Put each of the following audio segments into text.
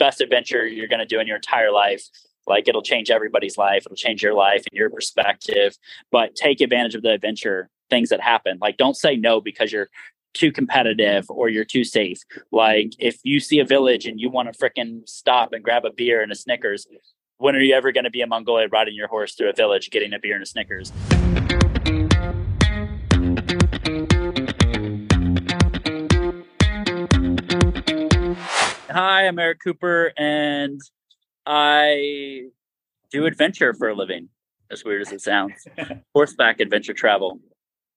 best adventure you're going to do in your entire life. Like it'll change everybody's life. It'll change your life and your perspective. But take advantage of the adventure things that happen. Like don't say no because you're too competitive or you're too safe. Like if you see a village and you want to freaking stop and grab a beer and a Snickers, when are you ever going to be in Mongolia riding your horse through a village getting a beer and a Snickers? Hi, I'm Erik Cooper, and I do adventure for a living. As weird as it sounds, horseback adventure travel.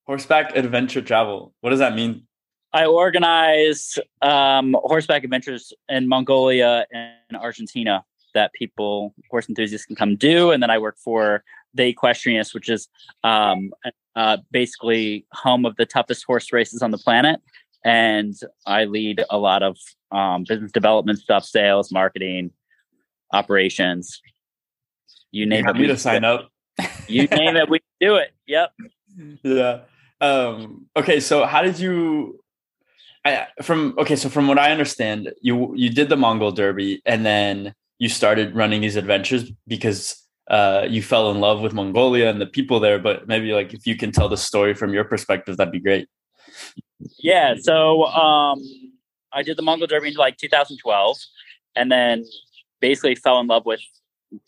Horseback adventure travel. What does that mean? I organize um, horseback adventures in Mongolia and Argentina that people, horse enthusiasts, can come do. And then I work for the Equestrianist, which is um, uh, basically home of the toughest horse races on the planet. And I lead a lot of um, business development stuff, sales, marketing, operations. You name you it. Me to sign up. you name it, we do it. Yep. Yeah. Um, okay, so how did you? I, from okay, so from what I understand, you you did the Mongol Derby, and then you started running these adventures because uh, you fell in love with Mongolia and the people there. But maybe like if you can tell the story from your perspective, that'd be great. Yeah. So um, I did the Mongol Derby in like 2012, and then basically fell in love with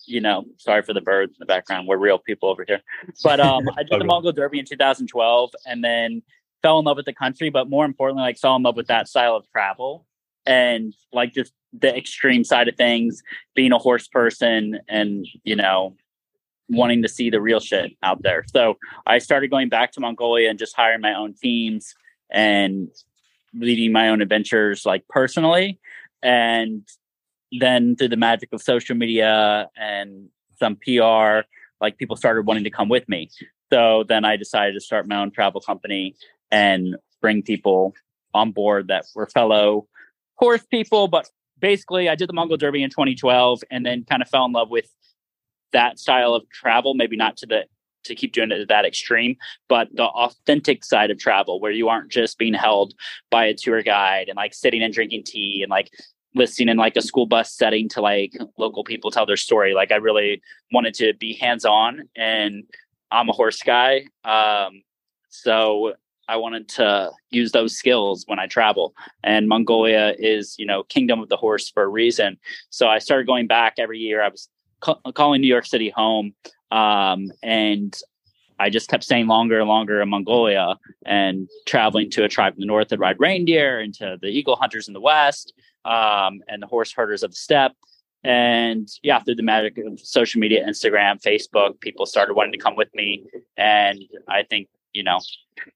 you know, sorry for the birds in the background. We're real people over here. But um, I did the Mongol Derby in 2012 and then fell in love with the country, but more importantly, like fell in love with that style of travel and like just the extreme side of things, being a horse person and, you know, wanting to see the real shit out there. So I started going back to Mongolia and just hiring my own teams and leading my own adventures like personally. And then through the magic of social media and some PR, like people started wanting to come with me. So then I decided to start my own travel company and bring people on board that were fellow horse people. But basically, I did the Mongol Derby in 2012 and then kind of fell in love with that style of travel. Maybe not to the to keep doing it to that extreme, but the authentic side of travel where you aren't just being held by a tour guide and like sitting and drinking tea and like listening in like a school bus setting to like local people tell their story. Like I really wanted to be hands on and I'm a horse guy. Um, so I wanted to use those skills when I travel. And Mongolia is, you know, kingdom of the horse for a reason. So I started going back every year. I was ca- calling New York City home. Um, and I just kept staying longer and longer in Mongolia and traveling to a tribe in the north that ride reindeer and to the eagle hunters in the west um, and the horse herders of the steppe. And yeah, through the magic of social media, Instagram, Facebook, people started wanting to come with me. And I think, you know,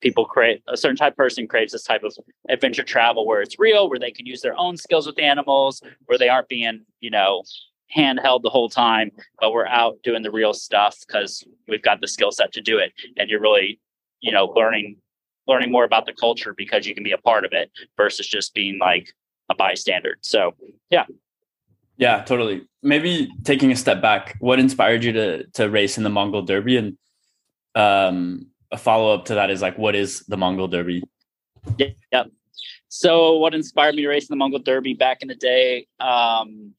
people create a certain type of person craves this type of adventure travel where it's real, where they can use their own skills with animals, where they aren't being, you know, handheld the whole time, but we're out doing the real stuff because we've got the skill set to do it. And you're really, you know, learning learning more about the culture because you can be a part of it versus just being like a bystander. So yeah. Yeah, totally. Maybe taking a step back, what inspired you to to race in the Mongol Derby? And um, a follow up to that is like, what is the Mongol Derby? Yeah. Yep. So, what inspired me to race in the Mongol Derby back in the day? Um,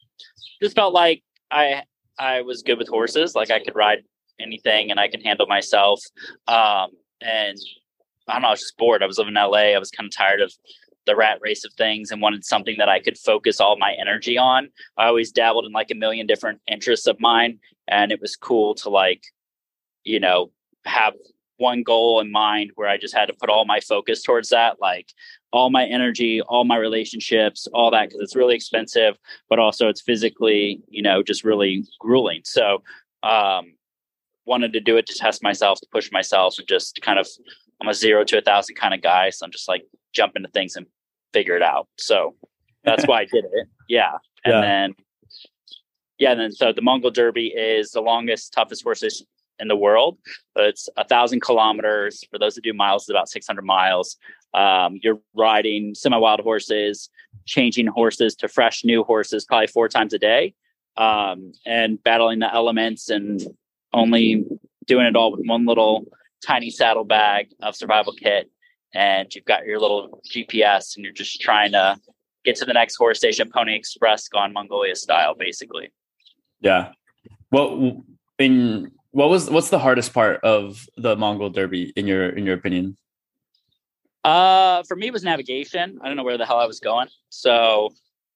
just felt like I I was good with horses. Like I could ride anything and I can handle myself. Um, and I don't know, I was just bored. I was living in LA. I was kind of tired of the rat race of things and wanted something that I could focus all my energy on. I always dabbled in like a million different interests of mine. And it was cool to like, you know, have one goal in mind where I just had to put all my focus towards that, like all my energy, all my relationships, all that, because it's really expensive, but also it's physically, you know, just really grueling. So, um, wanted to do it to test myself, to push myself, and just kind of, I'm a zero to a thousand kind of guy. So I'm just like jump into things and figure it out. So that's why I did it. Yeah. And yeah. then, yeah. And then, so the Mongol Derby is the longest, toughest horses in the world. It's a thousand kilometers. For those that do miles, it's about 600 miles. Um, you're riding semi-wild horses, changing horses to fresh new horses probably four times a day, um, and battling the elements and only doing it all with one little tiny saddle bag of survival kit. And you've got your little GPS, and you're just trying to get to the next horse station, Pony Express, gone Mongolia style, basically. Yeah. Well, in what was what's the hardest part of the Mongol Derby in your in your opinion? Uh, for me, it was navigation. I don't know where the hell I was going, so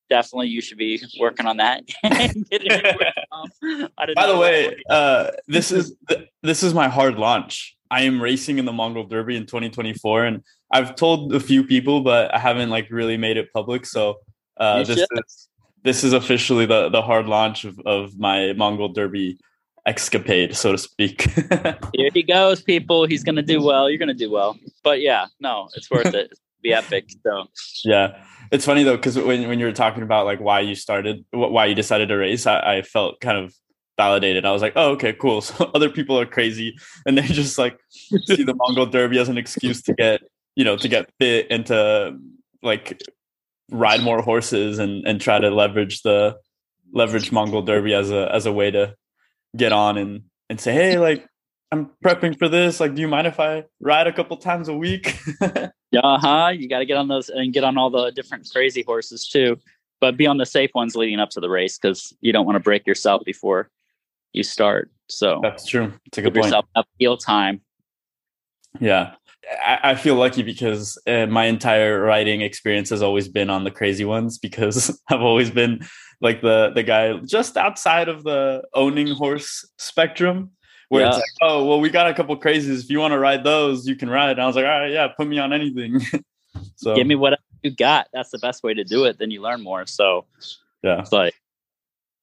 definitely you should be working on that. By the way, uh, this is this is my hard launch. I am racing in the Mongol Derby in 2024, and I've told a few people, but I haven't like really made it public. So uh, this is this is officially the the hard launch of, of my Mongol Derby escapade, so to speak. Here he goes, people. He's gonna do well. You're gonna do well. But yeah, no, it's worth it. be epic. So yeah, it's funny though because when when you were talking about like why you started, why you decided to race, I, I felt kind of validated. I was like, oh, okay, cool. So other people are crazy and they just like see the Mongol Derby as an excuse to get, you know, to get fit and to like ride more horses and and try to leverage the leverage Mongol Derby as a as a way to get on and and say, hey, like I'm prepping for this. Like, do you mind if I ride a couple times a week? yeah, uh-huh. You got to get on those and get on all the different crazy horses too, but be on the safe ones leading up to the race because you don't want to break yourself before you start. So that's true. It's a good point. Yourself up heel time. Yeah. I, feel lucky because uh, my entire riding experience has always been on the crazy ones because I've always been like the the guy just outside of the owning horse spectrum where yeah. it's like, oh, well, we got a couple crazies. If you want to ride those, you can ride. And I was like, all right, yeah, put me on anything. so give me what you got. That's the best way to do it. Then you learn more. So yeah, it's like.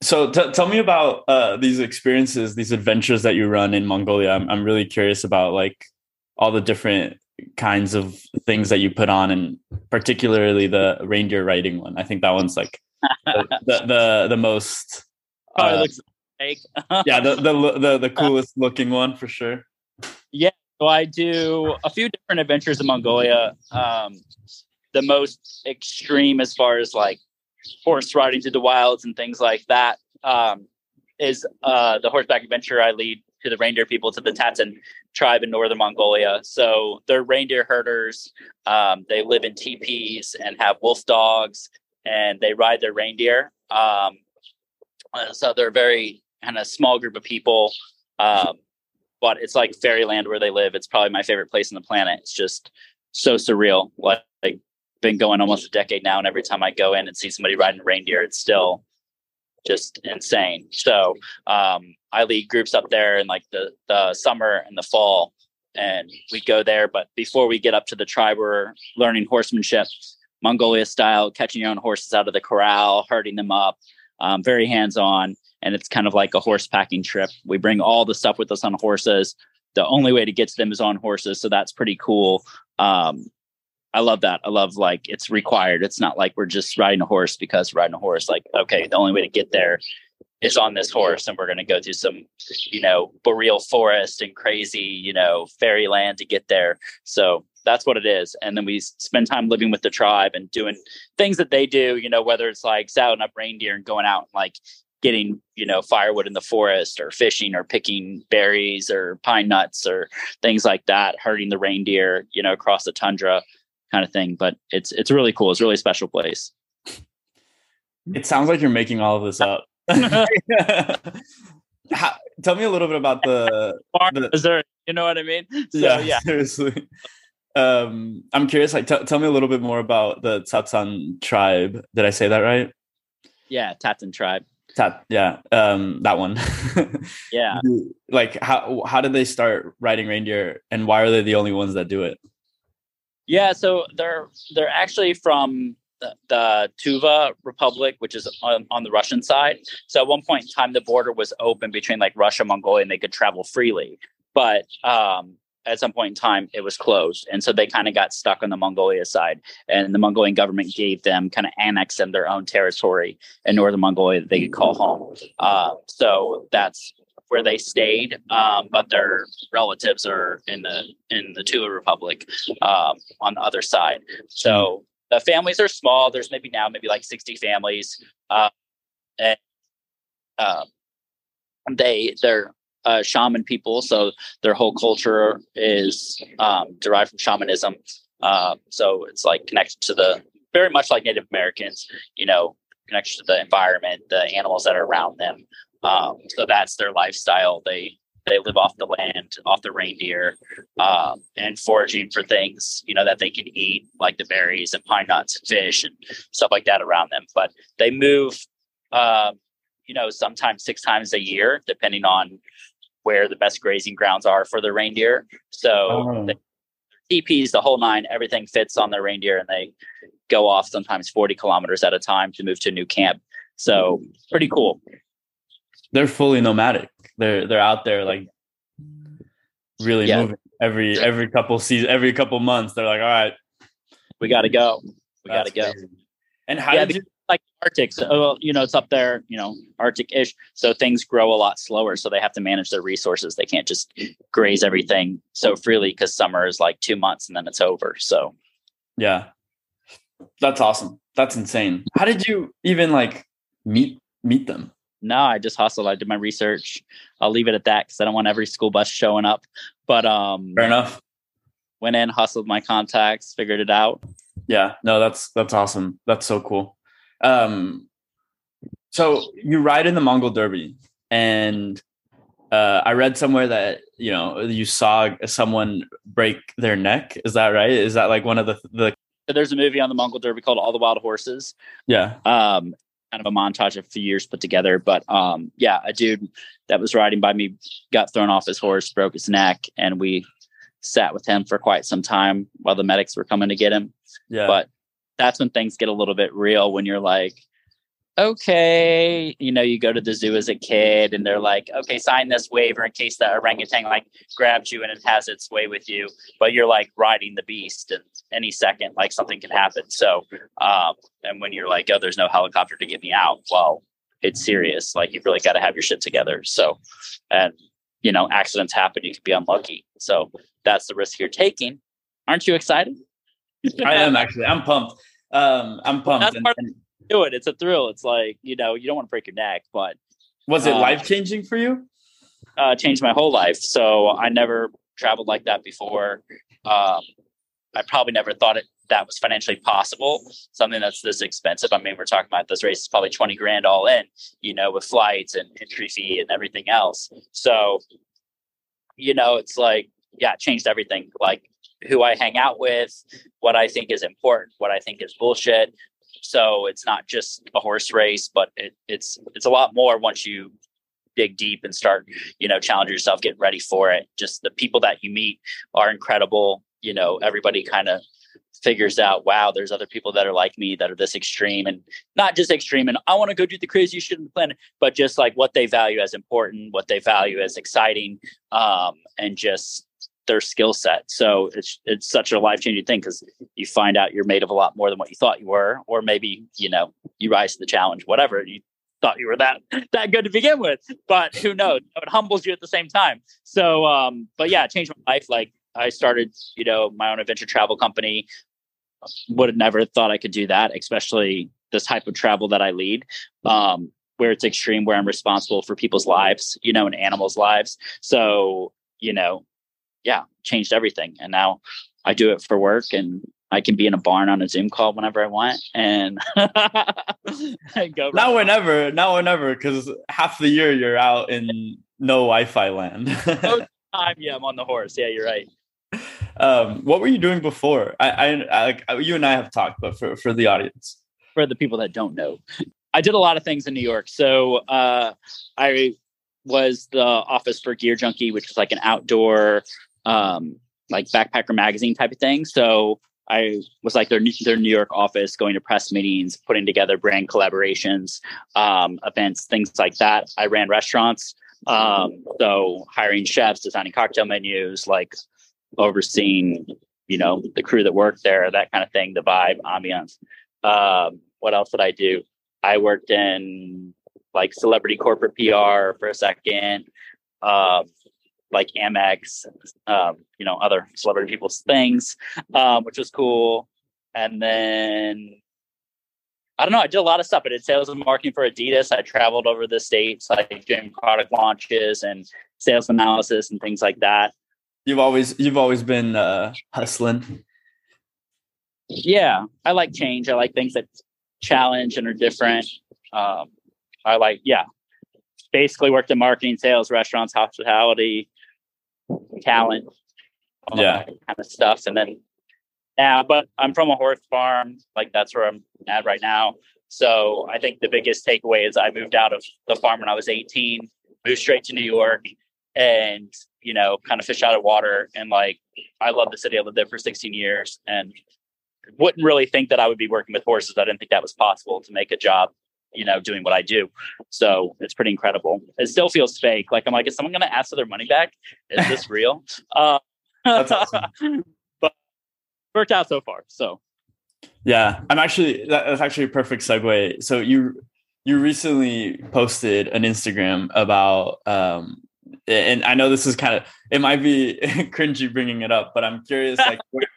So t- tell me about uh, these experiences, these adventures that you run in Mongolia. I'm, I'm really curious about like all the different kinds of things that you put on, and particularly the reindeer riding one. I think that one's like the, the, the the most. Uh, looks fake. yeah, the, the the the coolest looking one for sure. Yeah, so I do a few different adventures in Mongolia. Um, the most extreme, as far as like horse riding through the wilds and things like that, um, is uh, the horseback adventure I lead to the reindeer people to the Tatsan tribe in northern Mongolia. So they're reindeer herders. Um, they live in teepees and have wolf dogs, and they ride their reindeer. Um, so they're a very kind of small group of people. Um, but it's like fairyland where they live. It's probably my favorite place on the planet. It's just so surreal. Like, like been going almost a decade now, and every time I go in and see somebody riding reindeer, it's still just insane. So um, I lead groups up there in like the the summer and the fall, and we go there. But before we get up to the tribe, we're learning horsemanship, Mongolia style, catching your own horses out of the corral, herding them up, um, very hands on and it's kind of like a horse packing trip. We bring all the stuff with us on horses. The only way to get to them is on horses, so that's pretty cool. Um, I love that. I love like it's required. It's not like we're just riding a horse because riding a horse. Like, okay, the only way to get there is on this horse, and we're going to go through some, you know, boreal forest and crazy, you know, fairyland to get there. So that's what it is. And then we spend time living with the tribe and doing things that they do. You know, whether it's like saddling up reindeer and going out and like getting you know firewood in the forest or fishing or picking berries or pine nuts or things like that herding the reindeer you know across the tundra kind of thing but it's it's really cool. It's a really special place. It sounds like you're making all of this up. How, tell me a little bit about the, the is there you know what i mean? So, yeah, yeah. seriously. Um i'm curious like t- tell me a little bit more about the tatsan tribe. Did i say that right? Yeah tatsan tribe. Tat, yeah, um, that one. yeah. Like how how did they start riding reindeer, and why are they the only ones that do it? Yeah, so they're they're actually from the, the Tuva Republic, which is on, on, the Russian side. So at one point in time, the border was open between like Russia, Mongolia, and they could travel freely. But um, at some point in time it was closed and so they kind of got stuck on the mongolia side and the mongolian government gave them kind of annexed them their own territory in northern mongolia that they could call home uh, so that's where they stayed um, but their relatives are in the in the Tuva republic um, on the other side so the families are small there's maybe now maybe like 60 families uh, and uh, they they're uh, shaman people, so their whole culture is um, derived from shamanism. Uh, so it's like connected to the very much like Native Americans, you know, connection to the environment, the animals that are around them. Um, so that's their lifestyle. They they live off the land, off the reindeer, um, and foraging for things you know that they can eat, like the berries and pine nuts and fish and stuff like that around them. But they move, uh, you know, sometimes six times a year, depending on where the best grazing grounds are for the reindeer. So oh. the teepees, the whole nine, everything fits on the reindeer, and they go off sometimes forty kilometers at a time to move to a new camp. So pretty cool. They're fully nomadic they're they're out there like mm. really yeah. moving every every couple season every couple months. They're like, all right, we got to go. We got to go. And how yeah, did you like Arctic? So, well, you know, it's up there, you know, Arctic-ish. So things grow a lot slower. So they have to manage their resources. They can't just graze everything so freely because summer is like two months and then it's over. So, yeah, that's awesome. That's insane. How did you even like meet meet them? No, I just hustled. I did my research. I'll leave it at that because I don't want every school bus showing up. But um, fair enough. Went in, hustled my contacts, figured it out. Yeah, no, that's that's awesome. That's so cool. Um, so you ride in the Mongol Derby, and uh, I read somewhere that you know you saw someone break their neck. Is that right? Is that like one of the the? There's a movie on the Mongol Derby called All the Wild Horses. Yeah. Um, kind of a montage of a few years put together. But um, yeah, a dude that was riding by me got thrown off his horse, broke his neck, and we sat with him for quite some time while the medics were coming to get him. Yeah. But that's when things get a little bit real when you're like, okay, you know, you go to the zoo as a kid and they're like, okay, sign this waiver in case the orangutan like grabs you and it has its way with you. But you're like riding the beast and any second, like something can happen. So, um, and when you're like, oh, there's no helicopter to get me out, well, it's serious. Like you've really got to have your shit together. So, and you know, accidents happen. You could be unlucky. So that's the risk you're taking. Aren't you excited? I am actually. I'm pumped. Um, I'm pumped. That's part and, do it. It's a thrill. It's like, you know, you don't want to break your neck, but was it uh, life changing for you? Uh, changed my whole life. So I never traveled like that before. Um, I probably never thought it that was financially possible. Something that's this expensive. I mean, we're talking about this race is probably 20 grand all in, you know, with flights and entry fee and everything else. So, you know, it's like, yeah, it changed everything. Like who I hang out with, what I think is important, what I think is bullshit, so it's not just a horse race, but it, it's it's a lot more once you dig deep and start, you know, challenge yourself, get ready for it. Just the people that you meet are incredible. You know, everybody kind of figures out, wow, there's other people that are like me that are this extreme and not just extreme. And I want to go do the craziest shit in the planet, but just like what they value as important, what they value as exciting, um, and just their skill set. So it's it's such a life changing thing because you find out you're made of a lot more than what you thought you were, or maybe you know you rise to the challenge, whatever you thought you were that that good to begin with. But who knows? It humbles you at the same time. So, um, but yeah, it changed my life. Like I started, you know, my own adventure travel company. Would have never thought I could do that, especially this type of travel that I lead. Um, where it's extreme, where I'm responsible for people's lives, you know, and animals' lives. So, you know, yeah, changed everything. And now I do it for work and I can be in a barn on a Zoom call whenever I want and go. Not whenever, not whenever, because half the year you're out in no Wi-Fi land. no time, yeah, I'm on the horse. Yeah, you're right. Um, what were you doing before? I, I, I, you and I have talked, but for for the audience, for the people that don't know, I did a lot of things in New York. So uh, I was the office for Gear Junkie, which is like an outdoor um, like backpacker magazine type of thing. So I was like their their New York office, going to press meetings, putting together brand collaborations, um, events, things like that. I ran restaurants, um, so hiring chefs, designing cocktail menus, like overseeing, you know, the crew that worked there, that kind of thing, the vibe, ambiance. Um, what else did I do? I worked in like celebrity corporate PR for a second. Um, like Amex, um, you know, other celebrity people's things, um, which was cool. And then I don't know, I did a lot of stuff. I did sales and marketing for Adidas. I traveled over the states, like doing product launches and sales analysis and things like that. You've always you've always been uh, hustling. yeah, I like change. I like things that challenge and are different. Um, I like, yeah, basically worked in marketing, sales, restaurants, hospitality, talent, yeah, kind of stuff. And then now, but I'm from a horse farm. Like that's where I'm at right now. So I think the biggest takeaway is I moved out of the farm when I was 18, moved straight to New York, and you know, kind of fish out of water. And like, I love the city. I lived there for 16 years, and wouldn't really think that I would be working with horses. I didn't think that was possible to make a job, you know, doing what I do. So it's pretty incredible. It still feels fake. Like I'm like, is someone going to ask for their money back? Is this real? Uh, awesome. but worked out so far. So yeah, I'm actually that's actually a perfect segue. So you you recently posted an Instagram about um and I know this is kind of it might be cringy bringing it up, but I'm curious like where,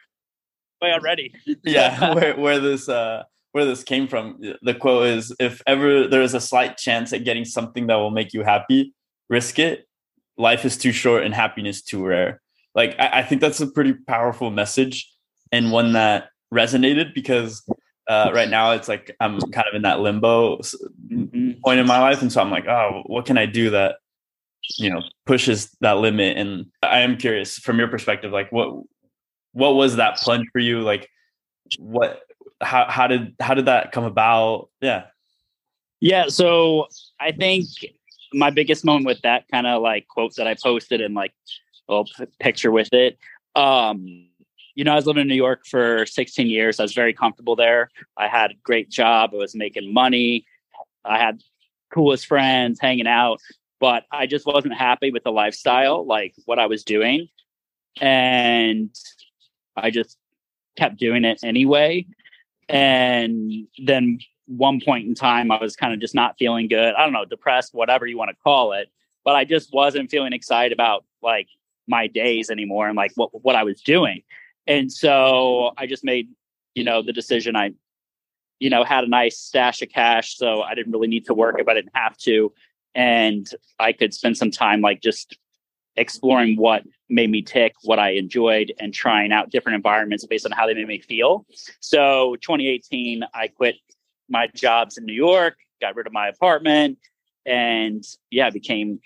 way already. yeah, where where this uh where this came from. The quote is if ever there is a slight chance at getting something that will make you happy, risk it. Life is too short and happiness too rare. Like I, I think that's a pretty powerful message and one that resonated because uh, right now it's like I'm kind of in that limbo mm-hmm. point in my life, and so I'm like, oh, what can I do that you know pushes that limit? And I am curious from your perspective, like what what was that plunge for you? Like what how how did how did that come about? Yeah. Yeah, so I think my biggest moment with that kind of like quote that I posted and like a picture with it. Um, you know, I was living in New York for 16 years. I was very comfortable there. I had a great job. I was making money. I had coolest friends hanging out, but I just wasn't happy with the lifestyle, like what I was doing. And I just kept doing it anyway. And then one point in time, I was kind of just not feeling good. I don't know, depressed, whatever you want to call it. But I just wasn't feeling excited about like my days anymore and like what what I was doing. And so I just made, you know, the decision. I, you know, had a nice stash of cash, so I didn't really need to work if I didn't have to, and I could spend some time like just exploring what made me tick, what I enjoyed, and trying out different environments based on how they made me feel. So 2018, I quit my jobs in New York, got rid of my apartment, and yeah, became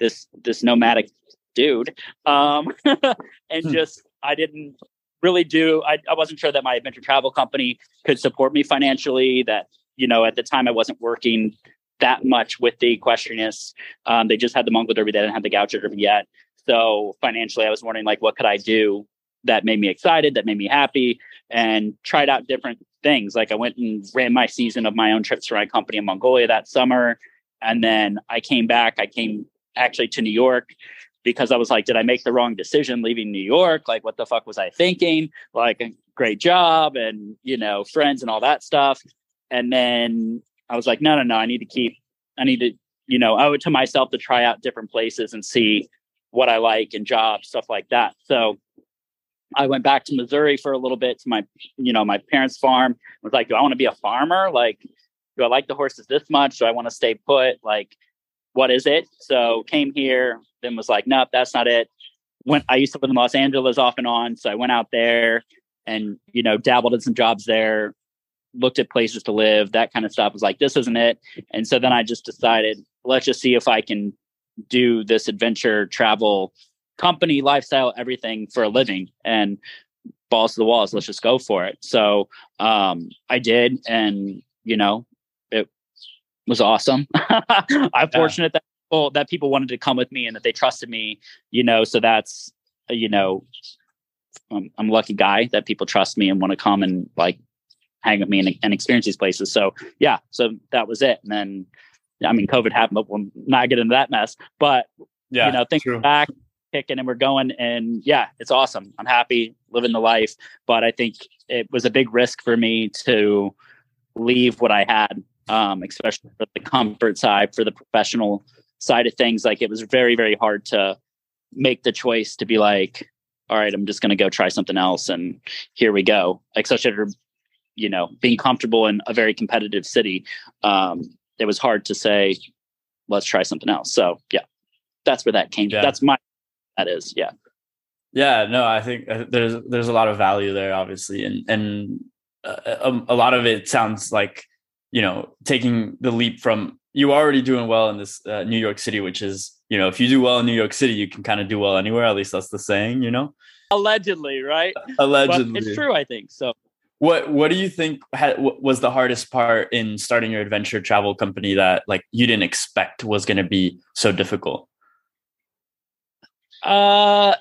this this nomadic dude. Um, and hmm. just I didn't really do I, I wasn't sure that my adventure travel company could support me financially, that you know, at the time I wasn't working that much with the equestrianists. Um, they just had the Mongol Derby, they didn't have the Gaucho Derby yet. So financially, I was wondering like, what could I do that made me excited, that made me happy, and tried out different things. Like I went and ran my season of my own trips for my company in Mongolia that summer, and then I came back. I came actually to New York because I was like, did I make the wrong decision leaving New York? Like, what the fuck was I thinking? Like, great job and you know, friends and all that stuff. And then I was like, no, no, no, I need to keep, I need to, you know, owe it to myself to try out different places and see what I like and jobs, stuff like that. So I went back to Missouri for a little bit to my, you know, my parents' farm. I was like, do I want to be a farmer? Like, do I like the horses this much? Do I want to stay put? Like, what is it? So came here, then was like, nope, that's not it. Went I used to live in Los Angeles off and on. So I went out there and, you know, dabbled in some jobs there, looked at places to live, that kind of stuff. Was like, this isn't it. And so then I just decided, let's just see if I can do this adventure travel company, lifestyle, everything for a living. And balls to the walls, let's just go for it. So um I did and you know, it was awesome. I'm fortunate that people that people wanted to come with me and that they trusted me, you know, so that's you know I'm, I'm a lucky guy that people trust me and want to come and like hang with me and, and experience these places. So yeah, so that was it. And then, I mean, COVID happened, but we'll not get into that mess. But yeah, you know, things back, kicking, and we're going. And yeah, it's awesome. I'm happy living the life. But I think it was a big risk for me to leave what I had, um, especially for the comfort side, for the professional side of things. Like it was very, very hard to make the choice to be like, all right, I'm just going to go try something else. And here we go. Especially after, you know, being comfortable in a very competitive city. Um, it was hard to say, let's try something else. So yeah, that's where that came. Yeah. That's my, that is, yeah. Yeah, no, I think uh, there's there's a lot of value there, obviously, and and uh, a, um, a lot of it sounds like you know taking the leap from you already doing well in this uh, New York City, which is you know if you do well in New York City, you can kind of do well anywhere. At least that's the saying, you know. Allegedly, right? Allegedly, but it's true. I think so. What What do you think had, was the hardest part in starting your adventure travel company that like you didn't expect was going to be so difficult? Uh,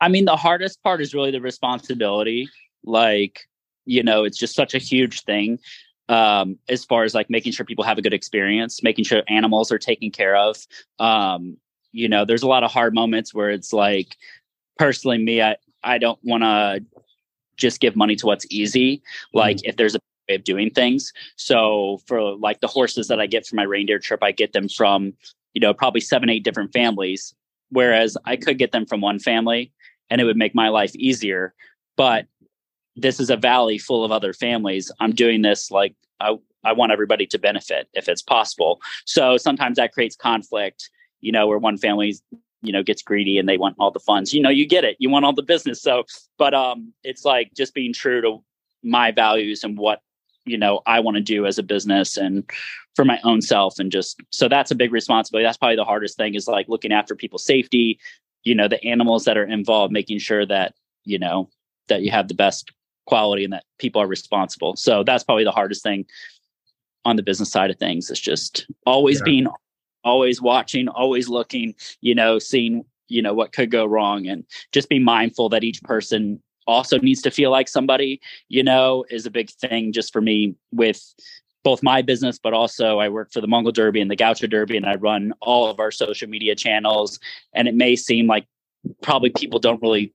I mean, the hardest part is really the responsibility. Like, you know, it's just such a huge thing um, as far as like making sure people have a good experience, making sure animals are taken care of. Um, you know, there's a lot of hard moments where it's like, personally, me, I, I don't want to just give money to what's easy. Like, mm-hmm. if there's a way of doing things. So, for like the horses that I get for my reindeer trip, I get them from, you know, probably seven, eight different families. Whereas I could get them from one family and it would make my life easier. But this is a valley full of other families. I'm doing this like I, I want everybody to benefit if it's possible. So sometimes that creates conflict, you know, where one family, you know, gets greedy and they want all the funds. You know, you get it. You want all the business. So, but um it's like just being true to my values and what, you know, I want to do as a business and for my own self and just so that's a big responsibility. That's probably the hardest thing is like looking after people's safety, you know the animals that are involved making sure that you know that you have the best quality and that people are responsible so that's probably the hardest thing on the business side of things is just always yeah. being always watching always looking you know seeing you know what could go wrong and just be mindful that each person also needs to feel like somebody you know is a big thing just for me with both my business, but also I work for the Mongol Derby and the Gaucho Derby, and I run all of our social media channels. And it may seem like probably people don't really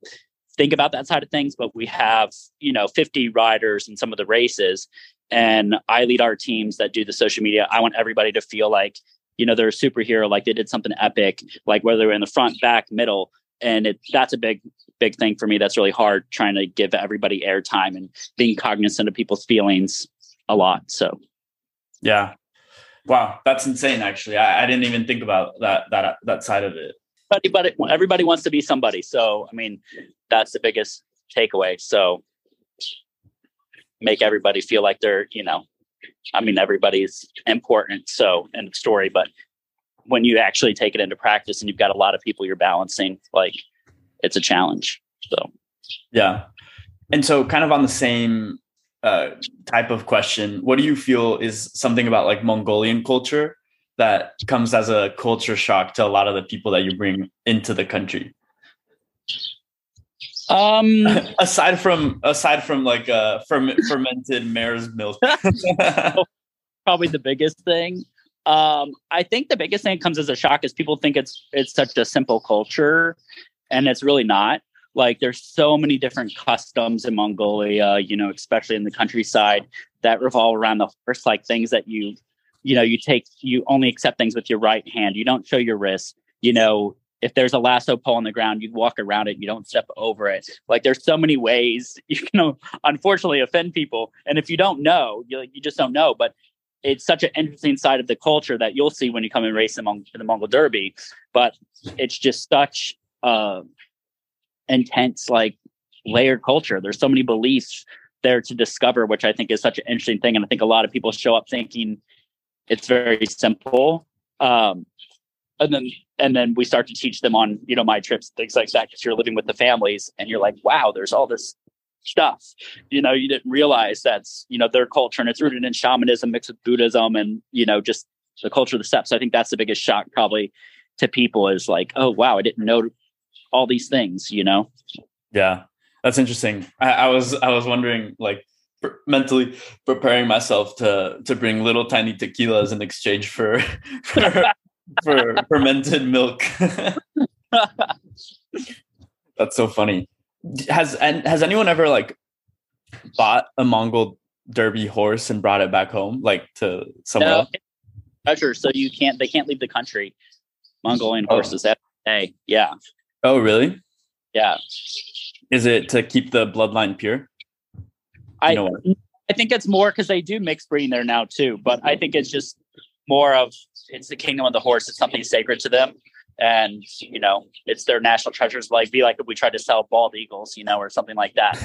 think about that side of things, but we have, you know, 50 riders in some of the races. And I lead our teams that do the social media. I want everybody to feel like, you know, they're a superhero, like they did something epic, like whether they're in the front, back, middle. And it that's a big, big thing for me. That's really hard trying to give everybody airtime and being cognizant of people's feelings a lot. So yeah. Wow, that's insane. Actually, I, I didn't even think about that that that side of it. But but everybody wants to be somebody. So I mean, that's the biggest takeaway. So make everybody feel like they're you know, I mean, everybody's important. So in the story, but when you actually take it into practice and you've got a lot of people you're balancing, like it's a challenge. So yeah, and so kind of on the same uh, type of question. What do you feel is something about like Mongolian culture that comes as a culture shock to a lot of the people that you bring into the country? Um, aside from aside from like uh, ferm- fermented mare's milk, probably the biggest thing. Um, I think the biggest thing that comes as a shock is people think it's it's such a simple culture, and it's really not like there's so many different customs in Mongolia, you know, especially in the countryside that revolve around the horse, like things that you, you know, you take, you only accept things with your right hand. You don't show your wrist. You know, if there's a lasso pole on the ground, you walk around it. You don't step over it. Like there's so many ways you can unfortunately offend people. And if you don't know, you, you just don't know. But it's such an interesting side of the culture that you'll see when you come and race in, the Mongol Derby. But it's just such uh, intense like layered culture there's so many beliefs there to discover which i think is such an interesting thing and i think a lot of people show up thinking it's very simple um, and then and then we start to teach them on you know my trips things like that because you're living with the families and you're like wow there's all this stuff you know you didn't realize that's you know their culture and it's rooted in shamanism mixed with buddhism and you know just the culture of the steppes so i think that's the biggest shock probably to people is like oh wow i didn't know all these things, you know? Yeah, that's interesting. I, I was I was wondering like mentally preparing myself to to bring little tiny tequilas in exchange for for, for fermented milk. that's so funny. Has and has anyone ever like bought a Mongol Derby horse and brought it back home, like to somewhere no, else? Treasure, so you can't they can't leave the country. Mongolian oh. horses. Hey, yeah. Oh, really? Yeah. Is it to keep the bloodline pure? I I think it's more because they do mix breeding there now too, but I think it's just more of it's the kingdom of the horse. It's something sacred to them. and you know it's their national treasures. Like be like if we tried to sell bald eagles, you know, or something like that.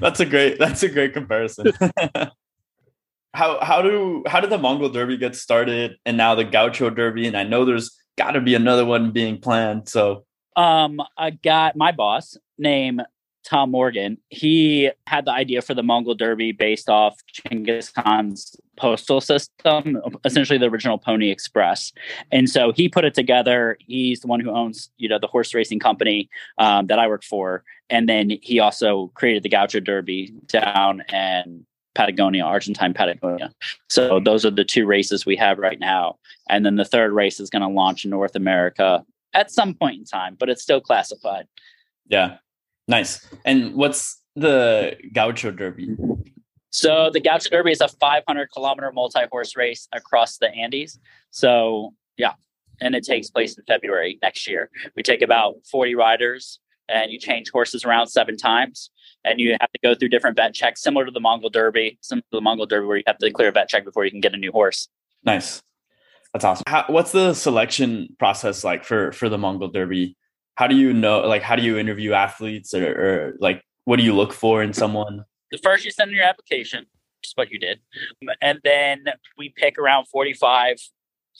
that's a great. That's a great comparison. how how do how did the Mongol Derby get started, and now the Gaucho Derby? And I know there's got to be another one being planned. So, um, I got my boss name Tom Morgan, he had the idea for the Mongol Derby based off Genghis Khan's postal system, essentially the original Pony Express. And so he put it together. He's the one who owns, you know, the horse racing company um, that I work for. And then he also created the Gaucho Derby down in Patagonia, Argentine Patagonia. So those are the two races we have right now. And then the third race is going to launch in North America at some point in time, but it's still classified. Yeah. Nice. And what's the Gaucho Derby? So the Gaucho Derby is a 500 kilometer multi horse race across the Andes. So yeah, and it takes place in February next year. We take about 40 riders, and you change horses around seven times, and you have to go through different vet checks, similar to the Mongol Derby, similar to the Mongol Derby, where you have to clear a vet check before you can get a new horse. Nice. That's awesome. How, what's the selection process like for for the Mongol Derby? How do you know like how do you interview athletes or, or like what do you look for in someone? The first you send in your application which is what you did and then we pick around 45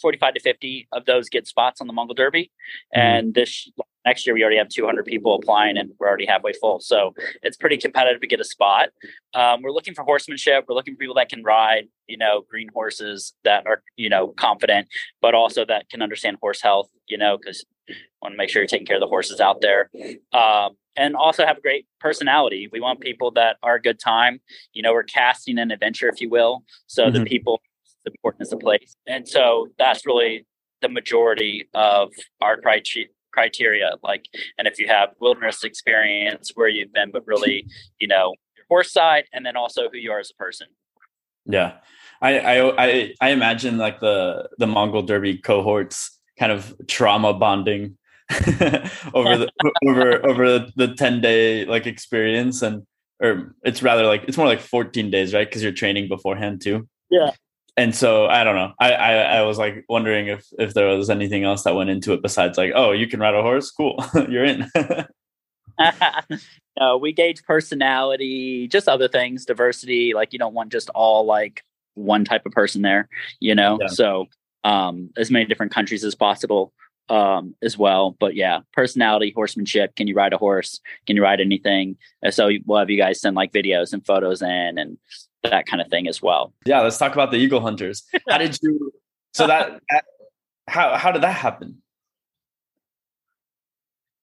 45 to 50 of those get spots on the mongol derby. Mm-hmm. and this next year we already have 200 people applying and we're already halfway full. So it's pretty competitive to get a spot. Um, we're looking for horsemanship. We're looking for people that can ride you know green horses that are you know confident but also that can understand horse health you know because want to make sure you're taking care of the horses out there. Um, and also have a great personality. We want people that are a good time. You know we're casting an adventure if you will so mm-hmm. the people the importance of place. And so that's really the majority of our criteria criteria. Like and if you have wilderness experience where you've been but really you know your horse side and then also who you are as a person. Yeah. I i i, I imagine like the the mongol derby cohorts kind of trauma bonding over the over over the 10 day like experience and or it's rather like it's more like 14 days right? Because you're training beforehand too. Yeah. And so i don't know. I, I i was like wondering if if there was anything else that went into it besides like oh you can ride a horse? Cool. You're in. No we gauge personality just other things diversity like you don't want just all like one type of person there you know? Yeah. so um as many different countries as possible um, as well. But yeah, personality, horsemanship. Can you ride a horse? Can you ride anything? And so we'll have you guys send like videos and photos in and that kind of thing as well. Yeah, let's talk about the eagle hunters. How did you? So that, that how how did that happen?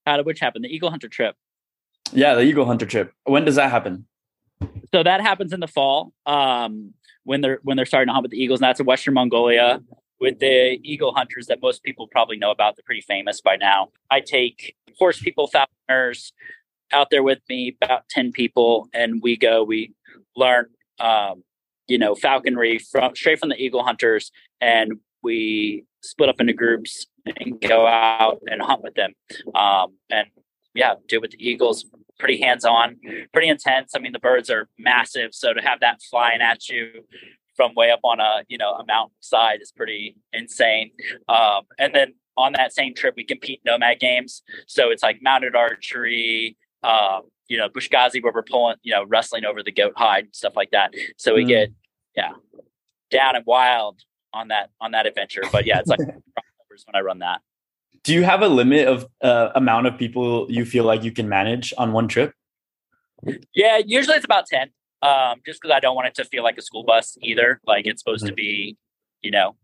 How did which happen? The eagle hunter trip. Yeah, the eagle hunter trip. When does that happen? So that happens in the fall. Um, when they're when they're starting to hunt with the eagles, and that's in Western Mongolia with the eagle hunters that most people probably know about. They're pretty famous by now. I take horse people, falconers out there with me, about 10 people, and we go, we learn, um, you know, falconry from straight from the eagle hunters, and we split up into groups and go out and hunt with them. Um, and yeah, do it with the eagles. Pretty hands on, pretty intense. I mean, the birds are massive. So to have that flying at you from way up on a you know a mountain side is pretty insane. Um, and then on that same trip, we compete nomad games. So it's like mounted archery, um, you know, buzkashi where we're pulling, you know, wrestling over the goat hide and stuff like that. So we mm. get yeah down and wild on that on that adventure. But yeah, it's like when I run that. Do you have a limit of uh, amount of people you feel like you can manage on one trip? Yeah, usually it's about ten um, just because I don't want it to feel like a school bus either. Like it's supposed mm-hmm. to be, you know,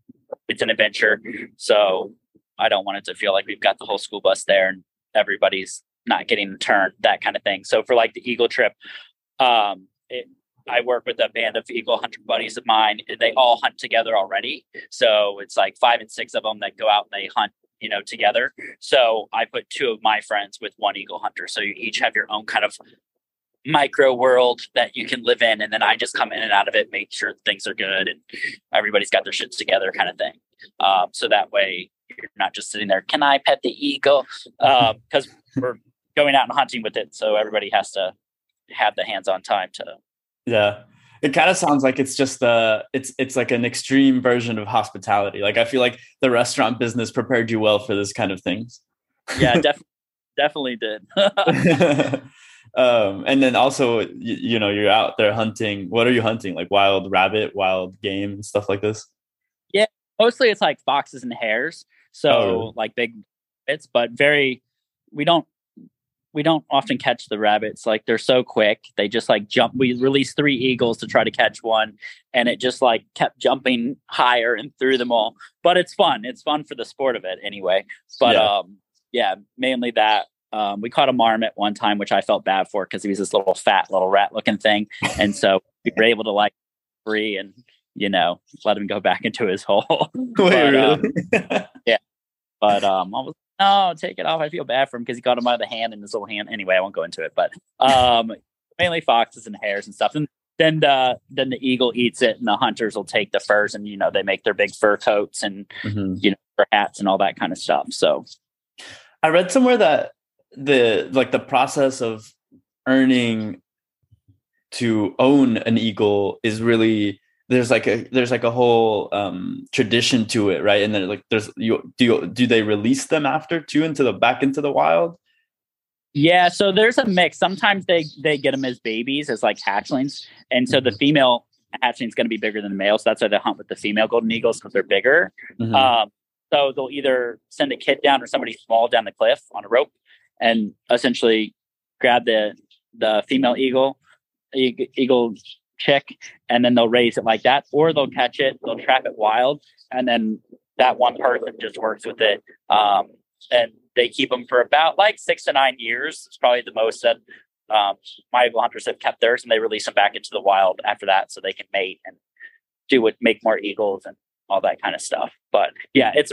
it's an adventure. So I don't want it to feel like we've got the whole school bus there and everybody's not getting the turn, that kind of thing. So for like the Eagle trip, um, it, I work with a band of Eagle hunter buddies of mine. They all hunt together already. So it's like five and six of them that go out and they hunt you know together so i put two of my friends with one eagle hunter so you each have your own kind of micro world that you can live in and then i just come in and out of it make sure things are good and everybody's got their shits together kind of thing um, so that way you're not just sitting there can i pet the eagle because um, we're going out and hunting with it so everybody has to have the hands-on time to yeah it kind of sounds like it's just the it's it's like an extreme version of hospitality. Like I feel like the restaurant business prepared you well for this kind of things. Yeah, definitely definitely did. um, and then also, you, you, know, you're out there hunting. What are you hunting? Like wild rabbit, wild game, stuff like this. Yeah, mostly it's like foxes and hares. So oh, like big bits, but very. We don't we don't often catch the rabbits like they're so quick they just like jump we released three eagles to try to catch one and it just like kept jumping higher and through them all but it's fun it's fun for the sport of it anyway but yeah. um yeah mainly that um we caught a marmot one time which i felt bad for because he was this little fat little rat looking thing and so we were able to like free and you know let him go back into his hole Wait, but, really? um, yeah but um I was no, take it off. I feel bad for him because he got him out of the hand in his little hand. Anyway, I won't go into it, but um, mainly foxes and hares and stuff. And then the then the eagle eats it, and the hunters will take the furs, and you know they make their big fur coats and mm-hmm. you know fur hats and all that kind of stuff. So, I read somewhere that the like the process of earning to own an eagle is really there's like a there's like a whole um tradition to it right? And then like there's you do you, do they release them after too into the back into the wild? Yeah so there's a mix. Sometimes they they get them as babies as like hatchlings. And so mm-hmm. the female hatchling is going to be bigger than the male so that's why they hunt with the female golden eagles because they're bigger. Mm-hmm. um so they'll either send a kid down or somebody small down the cliff on a rope and essentially grab the the female eagle eagle chick and then they'll raise it like that or they'll catch it they'll trap it wild and then that one person just works with it um, and they keep them for about like six to nine years. It's probably the most that um, my eagle hunters have kept theirs and they release them back into the wild after that so they can mate and do what make more eagles and all that kind of stuff. But yeah it's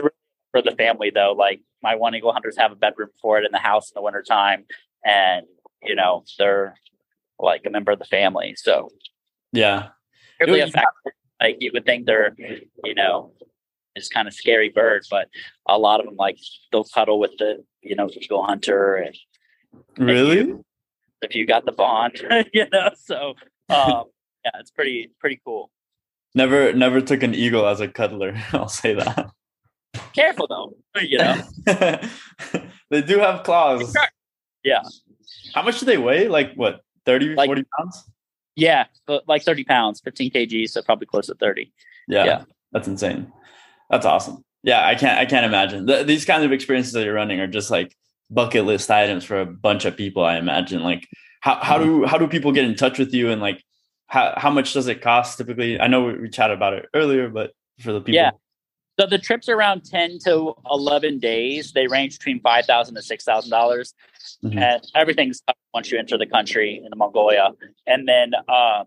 for the family though like my one eagle hunters have a bedroom for it in the house in the wintertime and you know they're like a member of the family so yeah. Really effective. Like you would think they're, you know, it's kind of scary bird, but a lot of them like they'll cuddle with the, you know, eagle hunter and really if you, if you got the bond, you know. So um yeah, it's pretty pretty cool. Never never took an eagle as a cuddler, I'll say that. Careful though, you know. they do have claws. Yeah. How much do they weigh? Like what, 30, like, 40 pounds? Yeah, like 30 pounds, 15 kgs, so probably close to 30. Yeah, yeah. that's insane. That's awesome. Yeah, I can't I can't imagine. The, these kinds of experiences that you're running are just like bucket list items for a bunch of people, I imagine. Like how how mm-hmm. do how do people get in touch with you and like how how much does it cost typically? I know we chatted about it earlier, but for the people Yeah. So the trips are around 10 to 11 days. They range between 5,000 to 6,000. dollars mm-hmm. And everything's once you enter the country in the Mongolia. And then, uh,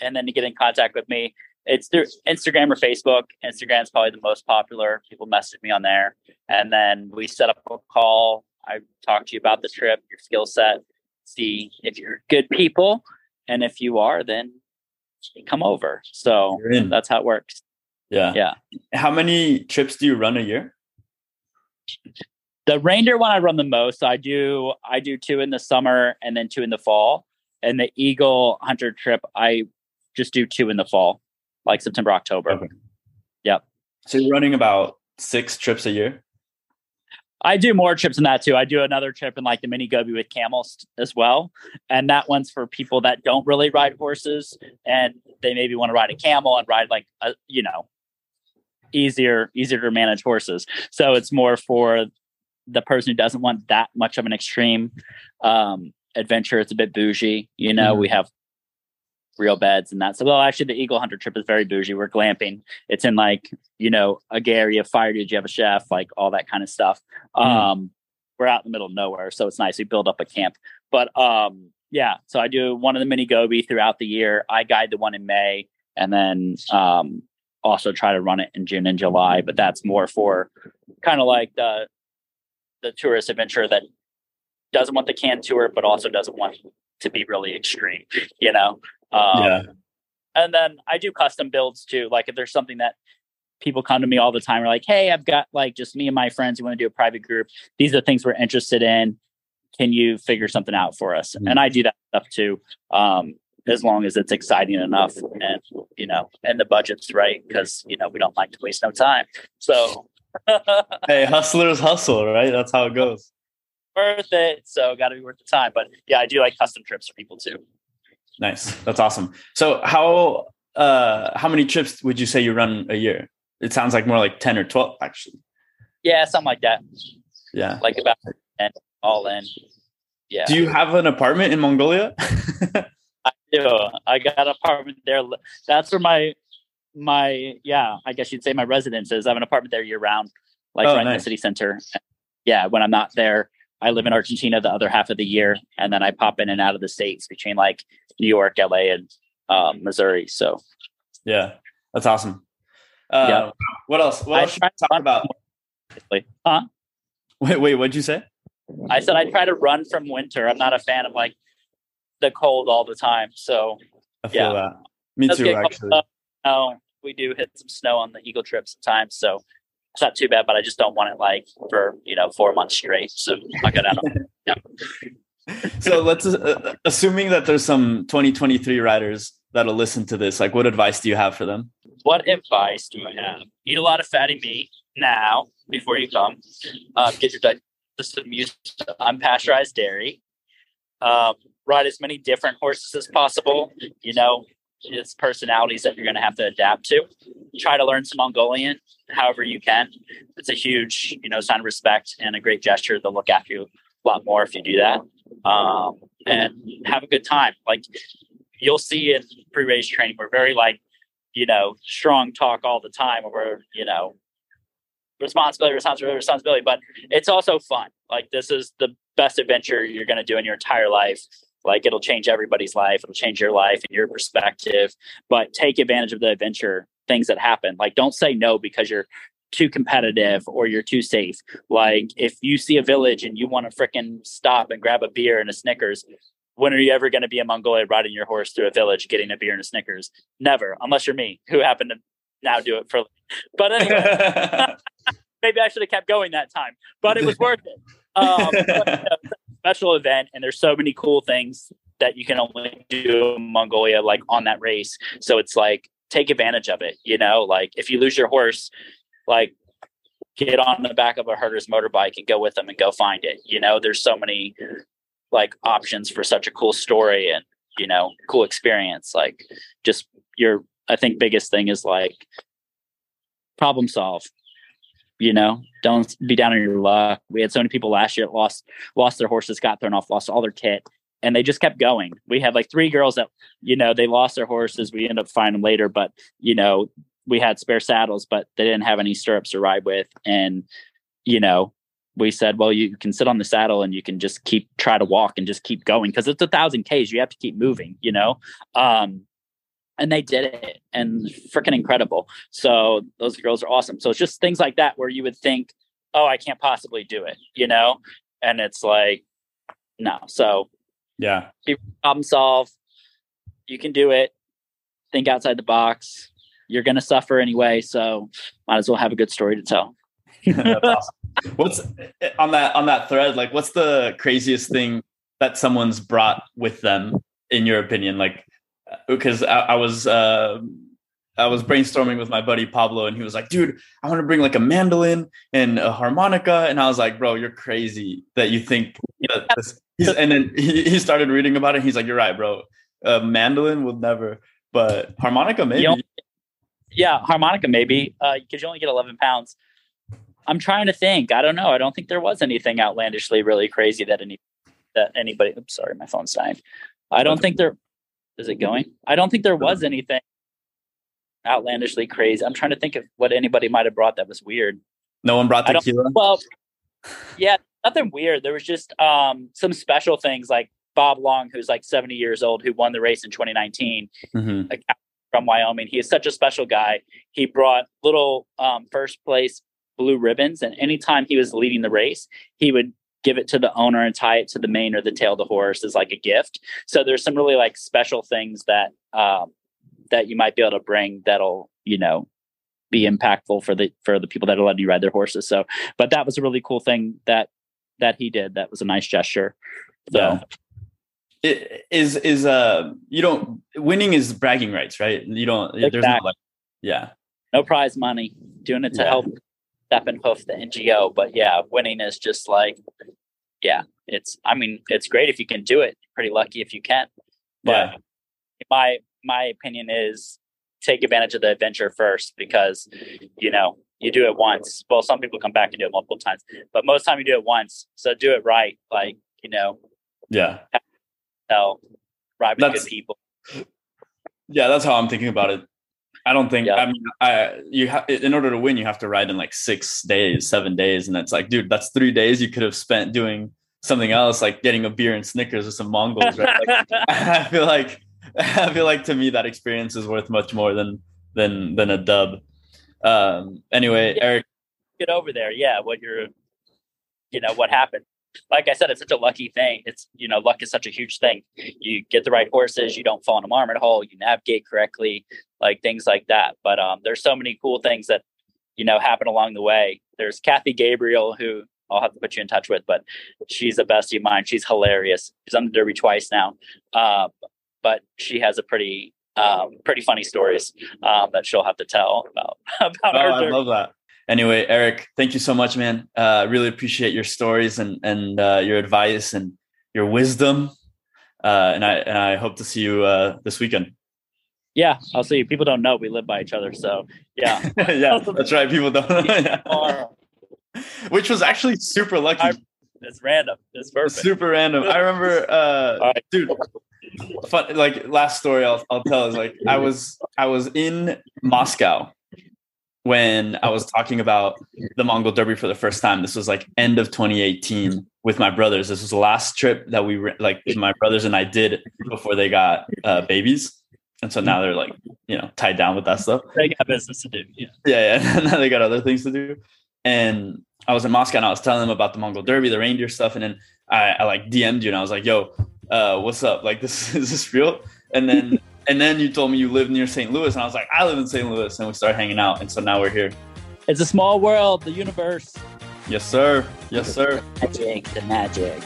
and then to get in contact with me, it's through Instagram or Facebook. Instagram's probably the most popular. People message me on there. And then we set up a call. I talk to you about the trip, your skill set, see if you're good people. And if you are, then come over. So that's how it works. Yeah. Yeah. How many trips do you run a year? The reindeer one I run the most. I do I do two in the summer and then two in the fall. And the eagle hunter trip, I just do two in the fall, like September, October. Okay. Yep. So you're running about six trips a year? I do more trips than that too. I do another trip in like the mini Gobi with camels as well. And that one's for people that don't really ride horses and they maybe want to ride a camel and ride like a, you know, easier easier to manage horses. So it's more for the person who doesn't want that much of an extreme um, adventure. It's a bit bougie, you know. Mm-hmm. We have real beds and that. So, well, actually, the Eagle Hunter trip is very bougie. We're glamping. It's in like you know a you have fire. Did you have a chef? Like all that kind of stuff. Mm-hmm. Um, we're out in the middle of nowhere, so it's nice. We build up a camp, but um, yeah. So I do one of the mini Gobi throughout the year. I guide the one in May, and then um, also try to run it in June and July, but that's more for kind of like the the tourist adventure that doesn't want the can tour, but also doesn't want to be really extreme, you know? Um, yeah. And then I do custom builds too. Like if there's something that people come to me all the time, are like, hey, I've got like just me and my friends who want to do a private group. These are the things we're interested in. Can you figure something out for us? Mm-hmm. And I do that stuff too. Um, as long as it's exciting enough and you know and the budget's right because you know we don't like to waste no time. So hey hustlers hustle right? That's how it goes. Worth it so got to be worth the time but yeah i do like custom trips for people too. Nice. That's awesome. So how uh how many trips would you say you run a year? It sounds like more like 10 or 12 actually. Yeah something like that. Yeah. Like about 10 all in. Yeah. Do you have an apartment in mongolia I. I got an apartment there. That's where my my yeah, I guess you'd say my residence is. I have an apartment there year round, like Oh, right in the city center. Yeah, when I'm not there, I live in Argentina the other half of the year, and then I pop in and out of the states between like New York, LA, and um, Missouri. So yeah that's awesome uh Yeah. what else what else should we talk about huh? wait wait what'd you say I said I try to run from winter. I'm not a fan of like the cold all the time. So i feel Yeah. that me let's too actually Oh, we do hit some snow on the Eagle trip sometimes, so it's not too bad. But I just don't want it like for you know four months straight. So I got out. so let's uh, assuming that there's some 2023 riders that'll listen to this like what advice do you have for them what advice do I have? Eat a lot of fatty meat now before you come. Uh, get your system used to unpasteurized dairy. Um, ride as many different horses as possible. You know, it's personalities that you're going to have to adapt to. Try to learn some Mongolian, however you can. It's a huge, you know, sign of respect and a great gesture. They'll look after you a lot more if you do that. Um, and have a good time. Like you'll see in pre-race training, we're very like you know, strong talk all the time over, you know, responsibility, responsibility, responsibility. But it's also fun. Like this is the best adventure you're going to do in your entire life. Like it'll change everybody's life. It'll change your life and your perspective. But take advantage of the adventure things that happen. Like don't say no because you're too competitive or you're too safe. Like if you see a village and you want to freaking stop and grab a beer and a Snickers, when are you ever going to be in Mongolia riding your horse through a village, getting a beer and a Snickers? Never, unless you're me, who happen to now do it for. But anyway, maybe I should have kept going that time, but it was worth it. Um, but, you know, it's a special event, and there's so many cool things that you can only do in Mongolia, like on that race. So it's like take advantage of it. You know, like if you lose your horse, like get on the back of a herder's motorbike and go with them and go find it. You know, there's so many like options for such a cool story and you know cool experience like just your i think biggest thing is like problem solve you know don't be down on your luck we had so many people last year that lost lost their horses got thrown off lost all their kit and they just kept going we had like three girls that you know they lost their horses we ended up finding them later but you know we had spare saddles but they didn't have any stirrups to ride with and you know we said, well, you can sit on the saddle and you can just keep try to walk and just keep going because it's a thousand Ks. You have to keep moving, you know? Um, and they did it and freaking incredible. So those girls are awesome. So it's just things like that where you would think, oh, I can't possibly do it, you know? And it's like, no. So yeah problem solve. You can do it. Think outside the box. You're going to suffer anyway. So might as well have a good story to tell. Awesome. What's eh, on that on that thread? Like, what's the craziest thing that someone's brought with them, in your opinion? Like, because I, I was uh, I was brainstorming with my buddy Pablo, and he was like, "Dude, I want to bring like a mandolin and a harmonica," and I was like, "Bro, you're crazy that you think this." He's, and then he, he started reading about it. He's like, "You're right, bro. A mandolin will never, but harmonica maybe." You yeah, harmonica maybe because you only get 11 pounds. I'm trying to think. I don't know. I don't think there was anything outlandishly really crazy that any that anybody. Oops, sorry, my phone's dying. I don't think there is it going. I don't think there was anything outlandishly crazy. I'm trying to think of what anybody might have brought that was weird. no one brought tequila. Well, yeah, nothing weird. There was just um, some special things like Bob Long, who's like 70 years old, who won the race in 2019 Mhm. from Wyoming. He is such a special guy. He brought little um, first place blue ribbons, and anytime he was leading the race, he would give it to the owner and tie it to the mane or the tail of the horse as like a gift. So there's some really like special things that um, that you might be able to bring that'll you know be impactful for the for the people that are letting you ride their horses. So, but that was a really cool thing that that he did. That was a nice gesture. So Yeah. it is is uh you don't winning is bragging rights, right? You don't there's no like yeah. No prize money. Doing it to Yeah. help Steppe and Hoof, the NGO. But yeah, winning is just like, yeah, it's. I mean, it's great if you can do it. Pretty lucky if you can. But Yeah. my my opinion is take advantage of the adventure first because you know you do it once. Well, some people come back and do it multiple times, but most time you do it once. So do it right. Like you know, Yeah. tell ride with That's- good people. Yeah, that's how I'm thinking about it. I don't think Yeah. I mean I you have in order to win you have to ride in like 6 days, 7 days and it's like dude, that's 3 days you could have spent doing something else like getting a beer and Snickers with some Mongols, right? Like, I feel like I feel like to me that experience is worth much more than than than a dub. Um anyway, Yeah. Erik get over there. Yeah, what you're, you know, what happened. Like I said, it's such a lucky thing. It's you know, luck is such a huge thing. You get the right horses, you don't fall in a marmot hole, you navigate correctly, like things like that. But um, there's so many cool things that you know happen along the way. There's Kathy Gabriel, who I'll have to put you in touch with, but she's a bestie of mine. She's hilarious. She's on the Derby twice now, um, but she has a pretty um, pretty funny stories um, that she'll have to tell about about Oh, her I Derby. love that. Anyway, Erik, thank you so much, man. Uh, really appreciate your stories and and uh, your advice and your wisdom. Uh, and I and I hope to see you uh, this weekend. Yeah, I'll see. You. People don't know we live by each other, so yeah. yeah, that's right. People don't. Yeah. Which was actually super lucky, I- it's random. It's perfect. super random. I remember, uh, right. dude. Fun, like last story I'll, I'll tell is like I was I was in Moscow when I was talking about the Mongol Derby for the first time. This was like end of 2018 with my brothers. This was the last trip that we like my brothers and I did before they got uh, babies, and so now they're like you know tied down with that stuff. They got business to do. Yeah. Yeah, yeah. now they got other things to do. And I was in Moscow and I was telling them about the Mongol Derby, the reindeer stuff, and then I, I like DM'd you and I was like, "Yo, uh, what's up? Like, this is this real?" And then and then you told me you live near St. Louis, and I was like, "I live in St. Louis," and we started hanging out, and so now we're here. It's a small world, the universe. Yes, sir. Yes, sir. Magic, the magic.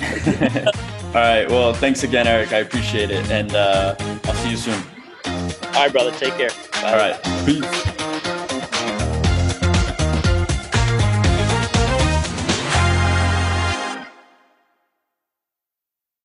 All right. Well, thanks again, Erik. I appreciate it, and uh, I'll see you soon. All right, brother. Take care. Bye. All right. Peace.